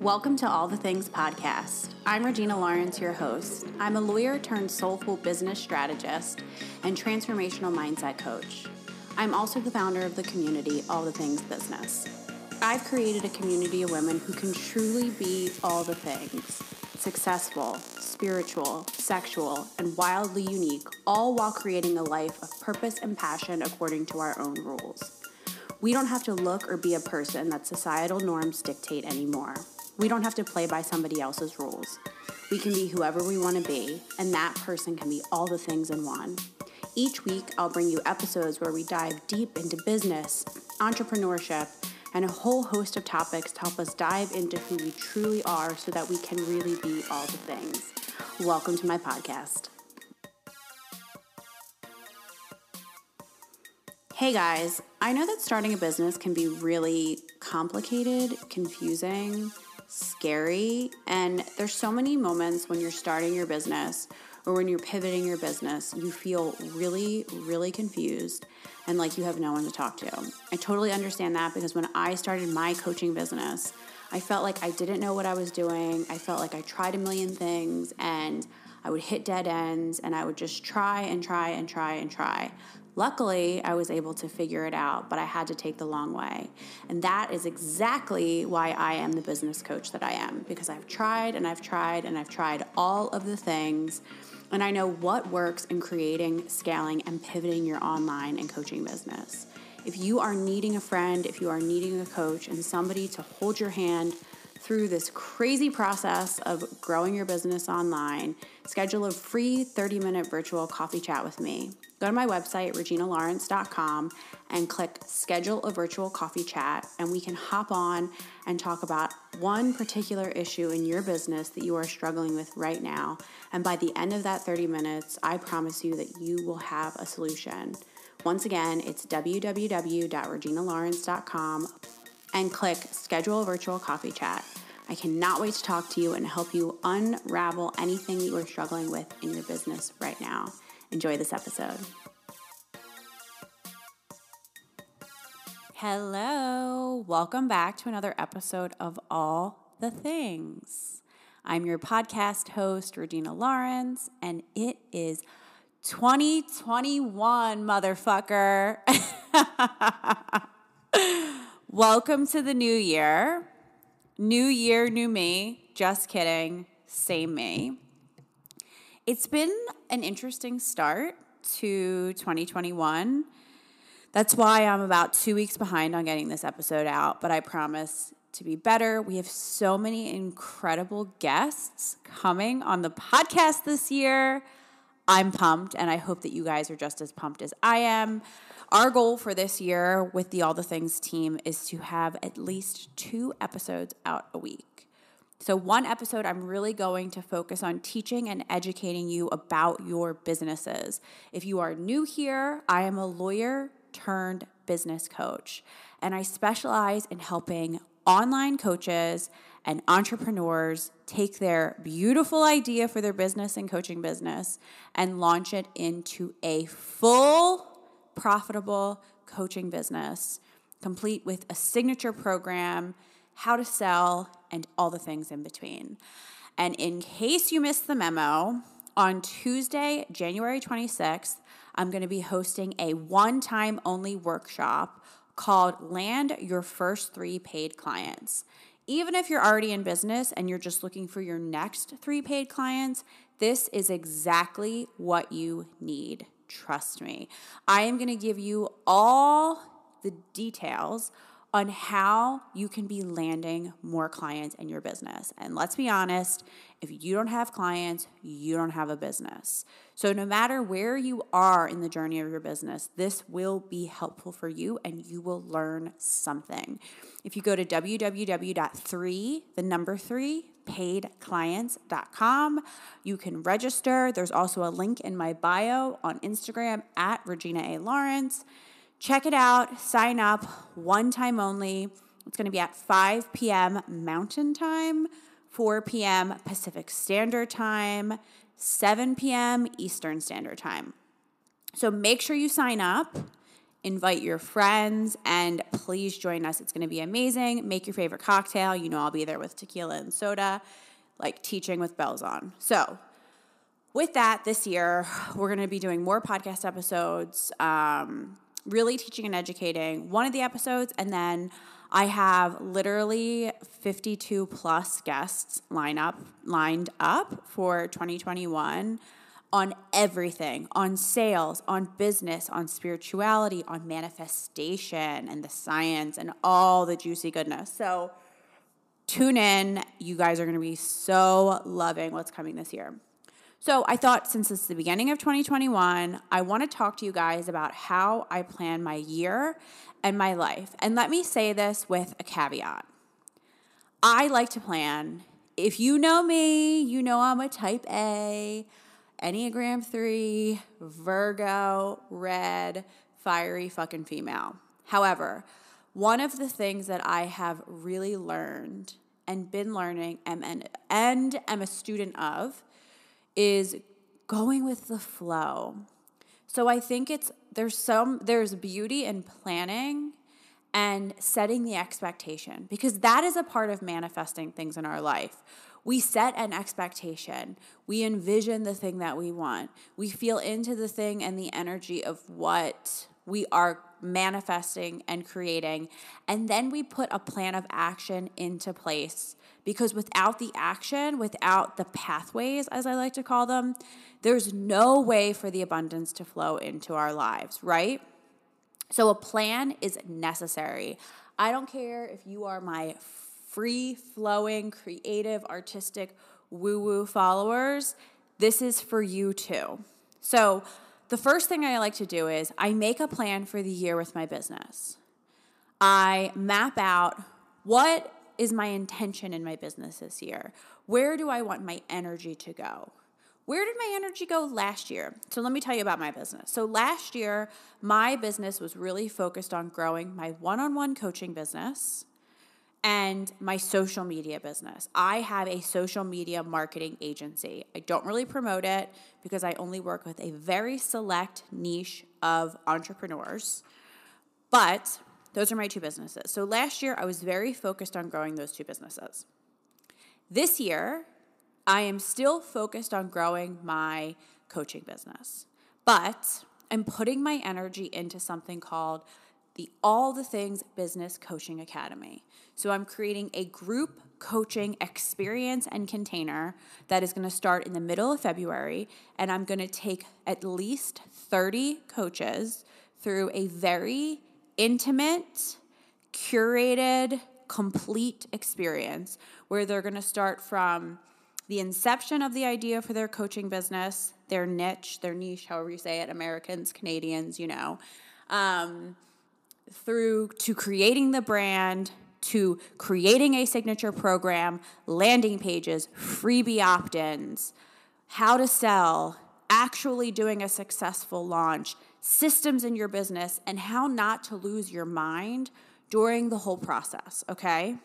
Welcome to All the Things podcast. I'm Regina Lawrence, your host. I'm a lawyer turned soulful business strategist and transformational mindset coach. I'm also the founder of the community All the Things Business. I've created a community of women who can truly be all the things successful, spiritual, sexual, and wildly unique, all while creating a life of purpose and passion according to our own rules. We don't have to look or be a person that societal norms dictate anymore. We don't have to play by somebody else's rules. We can be whoever we want to be, and that person can be all the things in one. Each week, I'll bring you episodes where we dive deep into business, entrepreneurship, and a whole host of topics to help us dive into who we truly are so that we can really be all the things. Welcome to my podcast. Hey guys, I know that starting a business can be really complicated, confusing, scary, and there's so many moments when you're starting your business or when you're pivoting your business, you feel really, really confused and like you have no one to talk to. I totally understand that because when I started my coaching business, I felt like I didn't know what I was doing. I felt like I tried a million things and I would hit dead ends and I would just try and try and try and try. Luckily, I was able to figure it out, but I had to take the long way. And that is exactly why I am the business coach that I am because I've tried and I've tried and I've tried all of the things. And I know what works in creating, scaling, and pivoting your online and coaching business. If you are needing a friend, if you are needing a coach, and somebody to hold your hand through this crazy process of growing your business online, schedule a free 30 minute virtual coffee chat with me. Go to my website, reginalawrence.com, and click schedule a virtual coffee chat, and we can hop on and talk about one particular issue in your business that you are struggling with right now. And by the end of that 30 minutes, I promise you that you will have a solution. Once again, it's www.reginalawrence.com and click schedule a virtual coffee chat. I cannot wait to talk to you and help you unravel anything you are struggling with in your business right now. Enjoy this episode. Hello, welcome back to another episode of All the Things. I'm your podcast host, Regina Lawrence, and it is 2021, motherfucker. welcome to the new year. New year, new me. Just kidding. Same me. It's been an interesting start to 2021. That's why I'm about two weeks behind on getting this episode out, but I promise to be better. We have so many incredible guests coming on the podcast this year. I'm pumped, and I hope that you guys are just as pumped as I am. Our goal for this year with the All the Things team is to have at least two episodes out a week. So, one episode, I'm really going to focus on teaching and educating you about your businesses. If you are new here, I am a lawyer turned business coach, and I specialize in helping online coaches and entrepreneurs take their beautiful idea for their business and coaching business and launch it into a full, profitable coaching business, complete with a signature program how to sell, and all the things in between. And in case you missed the memo, on Tuesday, January 26th, I'm going to be hosting a one time only workshop called Land Your First Three Paid Clients. Even if you're already in business and you're just looking for your next three paid clients, this is exactly what you need. Trust me. I am going to give you all the details on how you can be landing more clients in your business. And let's be honest, if you don't have clients, you don't have a business. So, no matter where you are in the journey of your business, this will be helpful for you and you will learn something. If you go to www.3, the number three, paidclients.com. You can register. There's also a link in my bio on Instagram at Regina A. Lawrence. Check it out, sign up, one time only. It's going to be at 5 p.m. Mountain Time, 4 p.m. Pacific Standard Time, 7 p.m. Eastern Standard Time. So make sure you sign up. invite your friends, and please join us. It's going to be amazing. Make your favorite cocktail. You know, I'll be there with tequila and soda, like teaching with bells on. So, with that, this year, we're going to be doing more podcast episodes, um, really teaching and educating one of the episodes, and then I have literally 52 plus guests line up, lined up for 2021 on everything on sales, on business, on spirituality, on manifestation and the science and all the juicy goodness. So, tune in. You guys are going to be so loving what's coming this year. So, I thought since it's the beginning of 2021, I want to talk to you guys about how I plan my year and my life. And let me say this with a caveat I like to plan. If you know me, you know I'm a type A. Enneagram 3, Virgo, red, fiery fucking female. However, one of the things that I have really learned and been learning and, and, and am a student of is going with the flow. So I think it's there's some there's beauty in planning and setting the expectation because that is a part of manifesting things in our life. We set an expectation. We envision the thing that we want. We feel into the thing and the energy of what we are manifesting and creating. And then we put a plan of action into place because without the action, without the pathways, as I like to call them, there's no way for the abundance to flow into our lives, right? So a plan is necessary. I don't care if you are my free flowing, creative, artistic, woo woo followers, this is for you too. So, the first thing I like to do is I make a plan for the year with my business. I map out what is my intention in my business this year? Where do I want my energy to go? Where did my energy go last year? So let me tell you about my business. So last year, my business was really focused on growing my one on one coaching business and my social media business. I have a social media marketing agency. I don't really promote it because I only work with a very select niche of entrepreneurs. But those are my two businesses. So last year, I was very focused on growing those two businesses. This year, I am still focused on growing my coaching business, but I'm putting my energy into something called the All the Things Business Coaching Academy. So I'm creating a group coaching experience and container that is going to start in the middle of February. And I'm going to take at least 30 coaches through a very intimate, curated, complete experience where they're going to start from the inception of the idea for their coaching business, their niche, their niche, however you say it, Americans, Canadians, you know, um, through to creating the brand, to creating a signature program, landing pages, freebie opt ins, how to sell, actually doing a successful launch, systems in your business, and how not to lose your mind during the whole process, okay?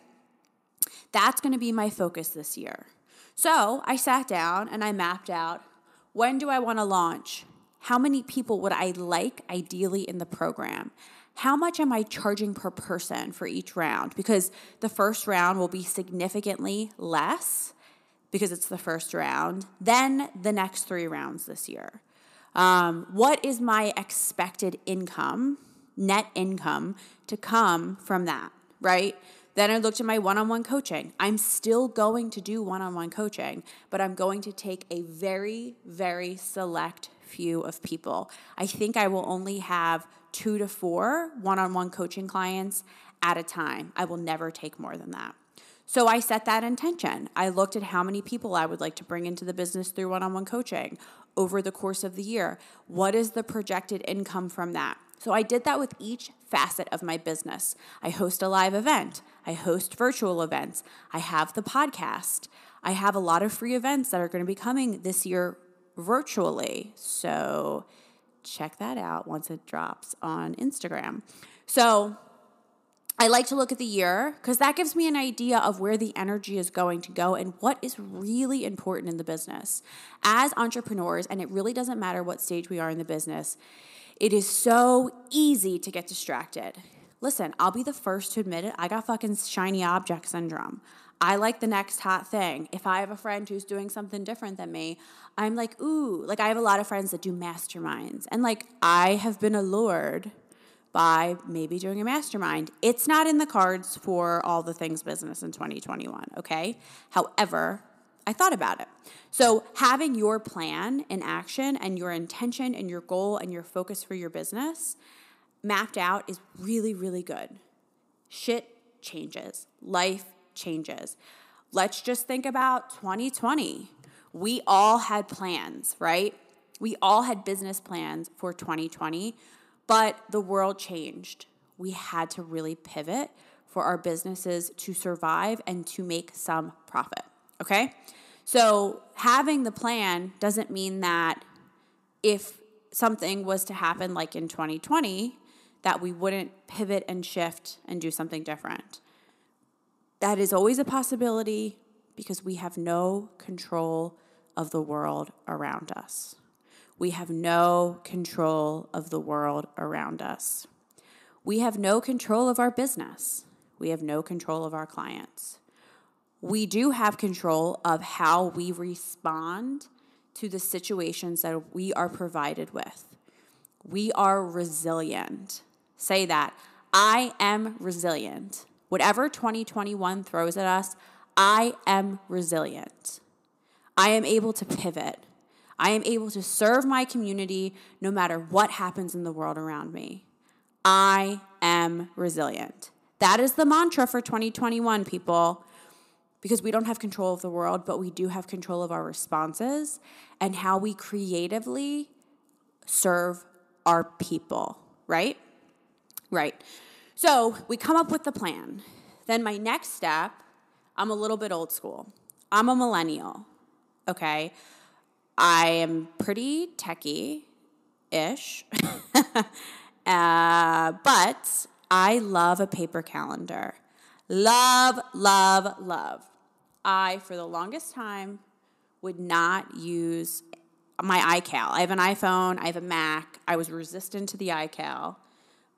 That's gonna be my focus this year. So I sat down and I mapped out when do I wanna launch? How many people would I like ideally in the program? how much am I charging per person for each round? Because the first round will be significantly less because it's the first round than the next three rounds this year. Um, what is my expected income, net income, to come from that, right? Then I looked at my one on one coaching. I'm still going to do one on one coaching, but I'm going to take a very, very select few of people. I think I will only have two to four one on one coaching clients at a time. I will never take more than that. So I set that intention. I looked at how many people I would like to bring into the business through one on one coaching over the course of the year. What is the projected income from that? So I did that with each facet of my business. I host a live event, I host virtual events, I have the podcast, I have a lot of free events that are going to be coming this year virtually. So check that out once it drops on Instagram. So I like to look at the year because that gives me an idea of where the energy is going to go and what is really important in the business. As entrepreneurs, and it really doesn't matter what stage we are in the business, it is so easy to get distracted. Listen, I'll be the first to admit it. I got fucking shiny object syndrome. I like the next hot thing. If I have a friend who's doing something different than me, I'm like, ooh, like I have a lot of friends that do masterminds. And like I have been allured by maybe doing a mastermind. It's not in the cards for all the things business in 2021, okay? However, I thought about it. So, having your plan in action and your intention and your goal and your focus for your business mapped out is really, really good. Shit changes, life changes. Let's just think about 2020. We all had plans, right? We all had business plans for 2020, but the world changed. We had to really pivot for our businesses to survive and to make some profit, okay? So, having the plan doesn't mean that if something was to happen like in 2020, that we wouldn't pivot and shift and do something different. That is always a possibility because we have no control of the world around us. We have no control of the world around us. We have no control of our business. We have no control of our clients we do have control of how we respond to the situations that we are provided with. We are resilient. Say that. I am resilient. Whatever 2021 throws at us, I am resilient. I am able to pivot. I am able to serve my community no matter what happens in the world around me. I am resilient. That is the mantra for 2021, people because we don't have control of the world, but we do have control of our responses and how we creatively serve our people, right? Right. So we come up with the plan. Then my next step, I'm a little bit old school. I'm a millennial, okay? I am pretty techie ish, uh, but I love a paper calendar. Love, love, love. I, for the longest time, would not use my iCal. I have an iPhone, I have a Mac. I was resistant to the iCal.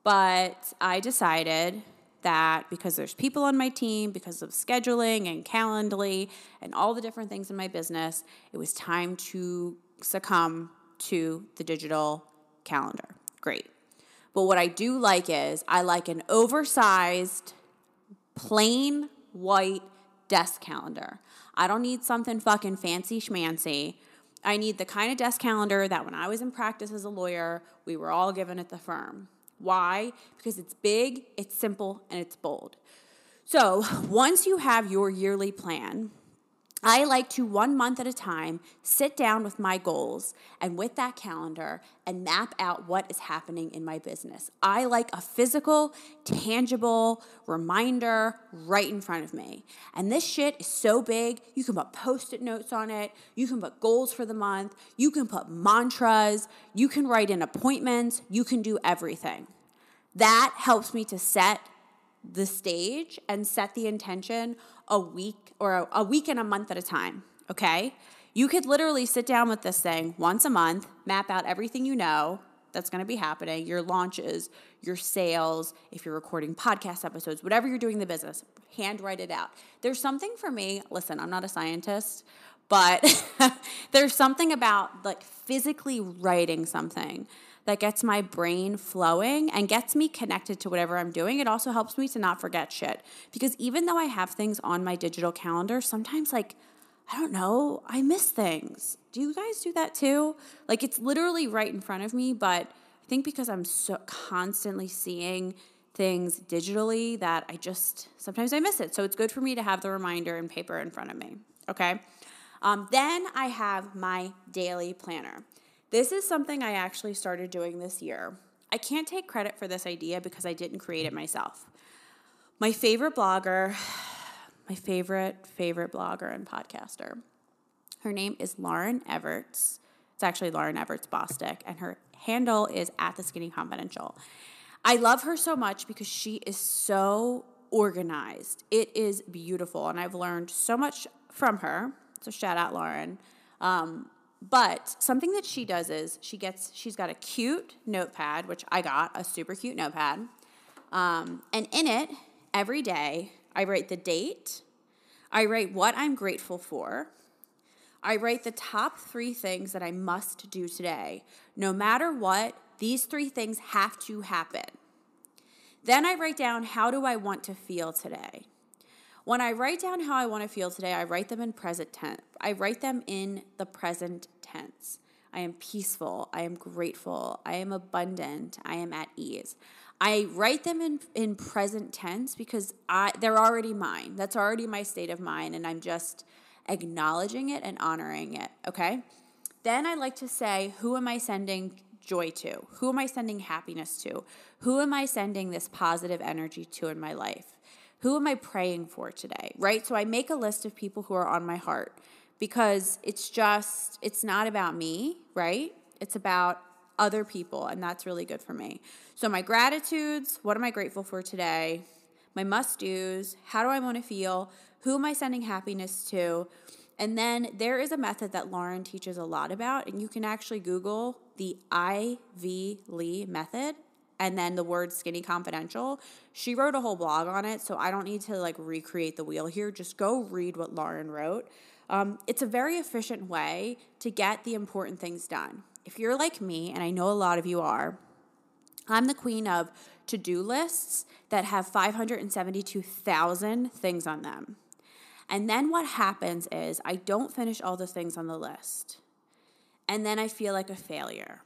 But I decided that because there's people on my team, because of scheduling and Calendly and all the different things in my business, it was time to succumb to the digital calendar. Great. But what I do like is I like an oversized, plain white desk calendar. I don't need something fucking fancy schmancy. I need the kind of desk calendar that when I was in practice as a lawyer, we were all given at the firm. Why? Because it's big, it's simple, and it's bold. So once you have your yearly plan, I like to one month at a time sit down with my goals and with that calendar and map out what is happening in my business. I like a physical, tangible reminder right in front of me. And this shit is so big, you can put post it notes on it, you can put goals for the month, you can put mantras, you can write in appointments, you can do everything. That helps me to set the stage and set the intention a week or a, a week and a month at a time, okay? You could literally sit down with this thing once a month, map out everything you know that's going to be happening, your launches, your sales, if you're recording podcast episodes, whatever you're doing in the business, handwrite it out. There's something for me, listen, I'm not a scientist, but there's something about like physically writing something that gets my brain flowing and gets me connected to whatever I'm doing. It also helps me to not forget shit. Because even though I have things on my digital calendar, sometimes, like, I don't know, I miss things. Do you guys do that too? Like, it's literally right in front of me, but I think because I'm so constantly seeing things digitally that I just sometimes I miss it. So it's good for me to have the reminder and paper in front of me. Okay. Um, then I have my daily planner. This is something I actually started doing this year. I can't take credit for this idea because I didn't create it myself. My favorite blogger, my favorite, favorite blogger and podcaster, her name is Lauren Evarts. It's actually Lauren Evarts Bosworth, and her handle is at the Skinny Confidential. I love her so much because she is so organized. It is beautiful, and I've learned so much from her. So shout out Lauren. Um, but something that she does is she gets she's got a cute notepad, which I got a super cute notepad, um, and in it every day I write the date, I write what I'm grateful for, I write the top three things that I must do today. No matter what, these three things have to happen. Then I write down how do I want to feel today. When I write down how I want to feel today, I write them in present tense. I write them in the present tense. I am peaceful. I am grateful. I am abundant. I am at ease. I write them in, in present tense because I, they're already mine. That's already my state of mind, and I'm just acknowledging it and honoring it. Okay. Then I like to say, who am I sending joy to? Who am I sending happiness to? Who am I sending this positive energy to in my life? Who am I praying for today? Right? So I make a list of people who are on my heart because it's just, it's not about me, right? It's about other people, and that's really good for me. So, my gratitudes what am I grateful for today? My must do's how do I want to feel? Who am I sending happiness to? And then there is a method that Lauren teaches a lot about, and you can actually Google the Ivy Lee method and then the word skinny confidential. She wrote a whole blog on it, so I don't need to like recreate the wheel here. Just go read what Lauren wrote. Um, it's a very efficient way to get the important things done. If you're like me, and I know a lot of you are, I'm the queen of to do lists that have 572,000 things on them. And then what happens is I don't finish all the things on the list. And then I feel like a failure.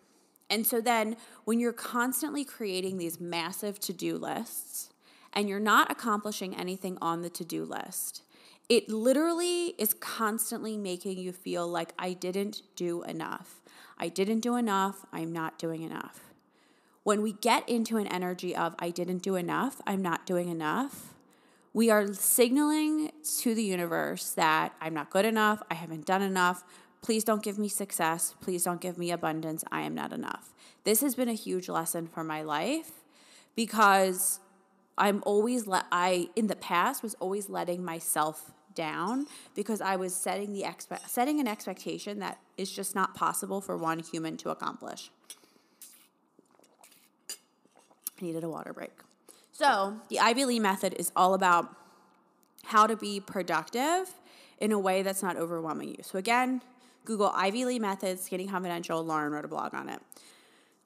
And so then when you're constantly creating these massive to do lists and you're not accomplishing anything on the to do list, it literally is constantly making you feel like I didn't do enough. I didn't do enough. I'm not doing enough. When we get into an energy of I didn't do enough, I'm not doing enough, we are signaling to the universe that I'm not good enough, I haven't done enough, Please don't give me success. Please don't give me abundance. I am not enough. This has been a huge lesson for my life because I'm always let I in the past was always letting myself down because I was setting the expe- setting an expectation that is just not possible for one human to accomplish. I needed a water break. So, the Ivy Lee method is all about how to be productive in a way that's not overwhelming you. So, again, Google Ivy Lee method, Skinny Confidential. Lauren wrote a blog on it.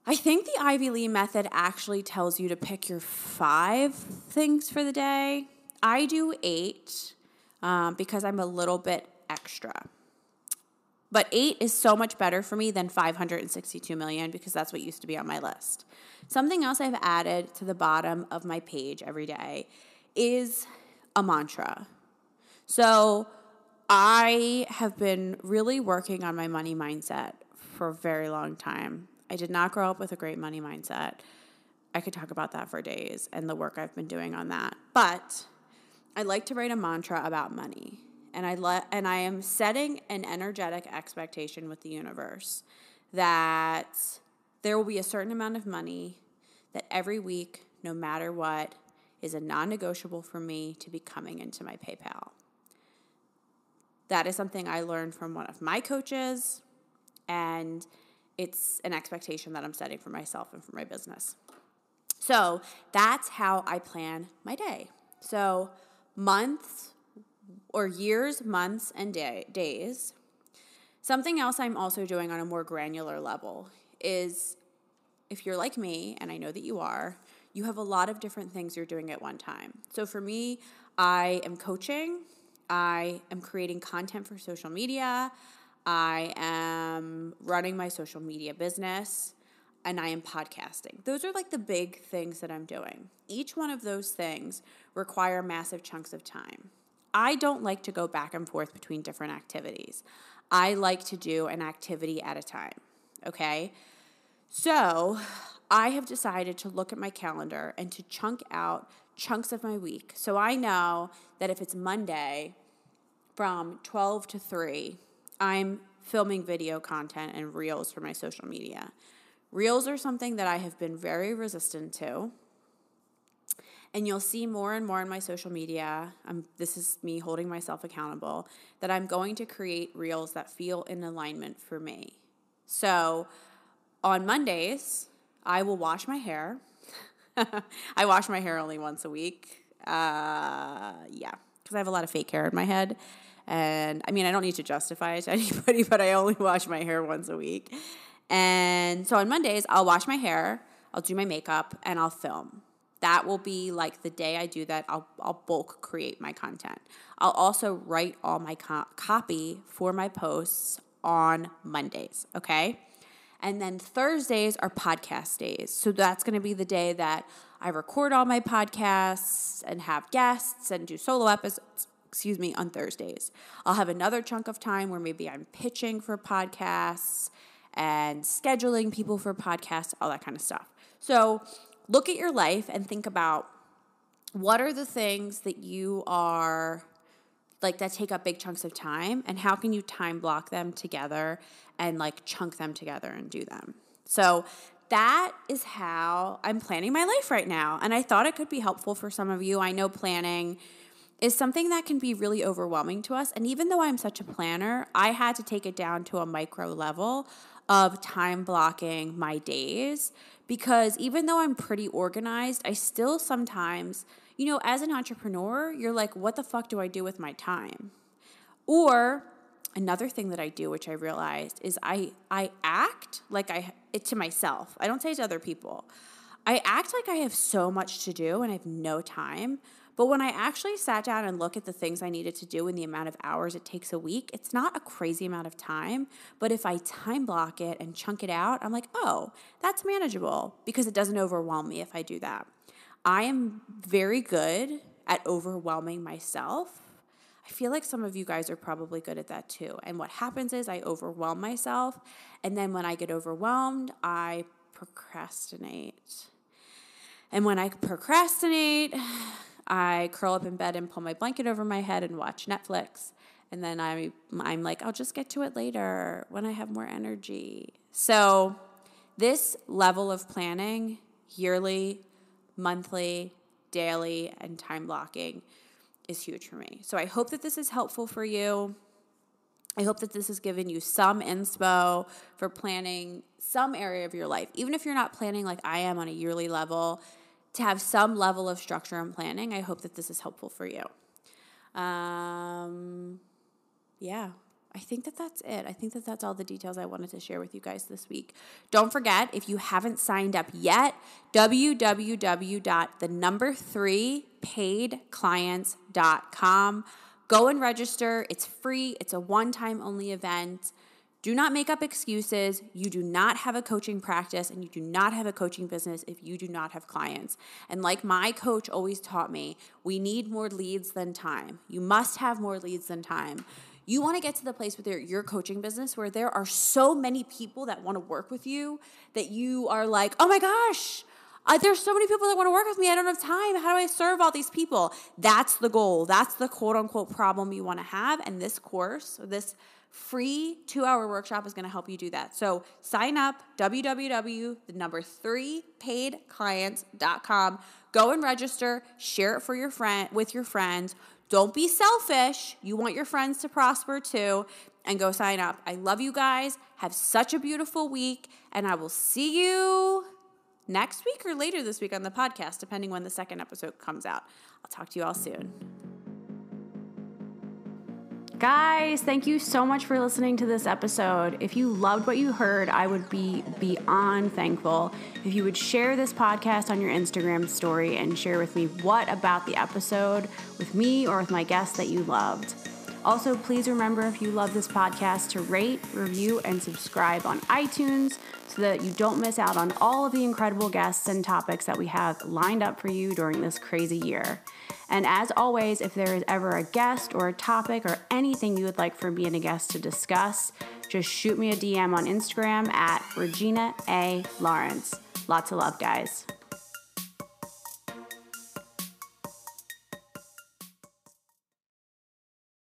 I think the Ivy Lee method actually tells you to pick your five things for the day. I do eight um, because I'm a little bit extra. But eight is so much better for me than 562 million because that's what used to be on my list. Something else I've added to the bottom of my page every day is a mantra. So I have been really working on my money mindset for a very long time. I did not grow up with a great money mindset. I could talk about that for days and the work I've been doing on that. But I like to write a mantra about money. And I let and I am setting an energetic expectation with the universe that there will be a certain amount of money that every week, no matter what, is a non negotiable for me to be coming into my PayPal. That is something I learned from one of my coaches, and it's an expectation that I'm setting for myself and for my business. So that's how I plan my day. So, months or years, months, and day, days. Something else I'm also doing on a more granular level is if you're like me, and I know that you are, you have a lot of different things you're doing at one time. So for me, I am coaching, I am creating content for social media. I am running my social media business and I am podcasting. Those are like the big things that I'm doing. Each one of those things require massive chunks of time. I don't like to go back and forth between different activities. I like to do an activity at a time. Okay? So, I have decided to look at my calendar and to chunk out chunks of my week. So I know that if it's Monday from 12 to 3, I'm filming video content and reels for my social media. Reels are something that I have been very resistant to And you'll see more and more in my social media. Um, this is me holding myself accountable that I'm going to create reels that feel in alignment for me. So on Mondays, I will wash my hair. I wash my hair only once a week. Uh, yeah, because I have a lot of fake hair in my head. And I mean, I don't need to justify it to anybody, but I only wash my hair once a week. And so on Mondays, I'll wash my hair, I'll do my makeup, and I'll film. That will be like the day I do that, I'll, I'll bulk create my content. I'll also write all my co- copy for my posts on Mondays, okay? And then Thursdays are podcast days. So that's going to be the day that I record all my podcasts and have guests and do solo episodes, excuse me, on Thursdays. I'll have another chunk of time where maybe I'm pitching for podcasts and scheduling people for podcasts, all that kind of stuff. So look at your life and think about what are the things that you are like that take up big chunks of time and how can you time block them together and like chunk them together and do them. So that is how I'm planning my life right now. And I thought it could be helpful for some of you. I know planning is something that can be really overwhelming to us. And even though I'm such a planner, I had to take it down to a micro level of time blocking my days because even though I'm pretty organized, I still sometimes, you know, as an entrepreneur, you're like, what the fuck do I do with my time? Or another thing that I do, which I realized, is I I act like I it to myself. I don't say it to other people. I act like I have so much to do and I have no time. But when I actually sat down and look at the things I needed to do and the amount of hours it takes a week, it's not a crazy amount of time. But if I time block it and chunk it out, I'm like, oh, that's manageable because it doesn't overwhelm me if I do that. I am very good at overwhelming myself I feel like some of you guys are probably good at that too. And what happens is I overwhelm myself. And then when I get overwhelmed, I procrastinate. And when I procrastinate, I curl up in bed and pull my blanket over my head and watch Netflix. And then I'm, I'm like, I'll just get to it later when I have more energy. So, this level of planning, yearly, monthly, daily, and time blocking, is huge for me. So I hope that this is helpful for you. I hope that this has given you some inspo for planning some area of your life, even if you're not planning like I am on a yearly level, to have some level of structure and planning. I hope that this is helpful for you. Um, yeah, I think that that's it. I think that that's all the details I wanted to share with you guys this week. Don't forget, if you haven't signed up yet, www.the3paidclients.com. Go and register. It's free, it's a one time only event. Do not make up excuses. You do not have a coaching practice and you do not have a coaching business if you do not have clients. And like my coach always taught me, we need more leads than time. You must have more leads than time. You want to get to the place with your, your coaching business where there are so many people that want to work with you that you are like, oh my gosh, uh, there's so many people that want to work with me. I don't have time. How do I serve all these people? That's the goal. That's the quote unquote problem you want to have. And this course, this free two hour workshop is going to help you do that. So sign up, www, the number three paidclients.com. Go and register, share it for your friend with your friends. Don't be selfish. You want your friends to prosper too. And go sign up. I love you guys. Have such a beautiful week. And I will see you next week or later this week on the podcast, depending when the second episode comes out. I'll talk to you all soon. Guys, thank you so much for listening to this episode. If you loved what you heard, I would be beyond thankful if you would share this podcast on your Instagram story and share with me what about the episode with me or with my guests that you loved. Also, please remember if you love this podcast to rate, review, and subscribe on iTunes so that you don't miss out on all of the incredible guests and topics that we have lined up for you during this crazy year. And as always, if there is ever a guest or a topic or anything you would like for me and a guest to discuss, just shoot me a DM on Instagram at Regina A. Lawrence. Lots of love, guys.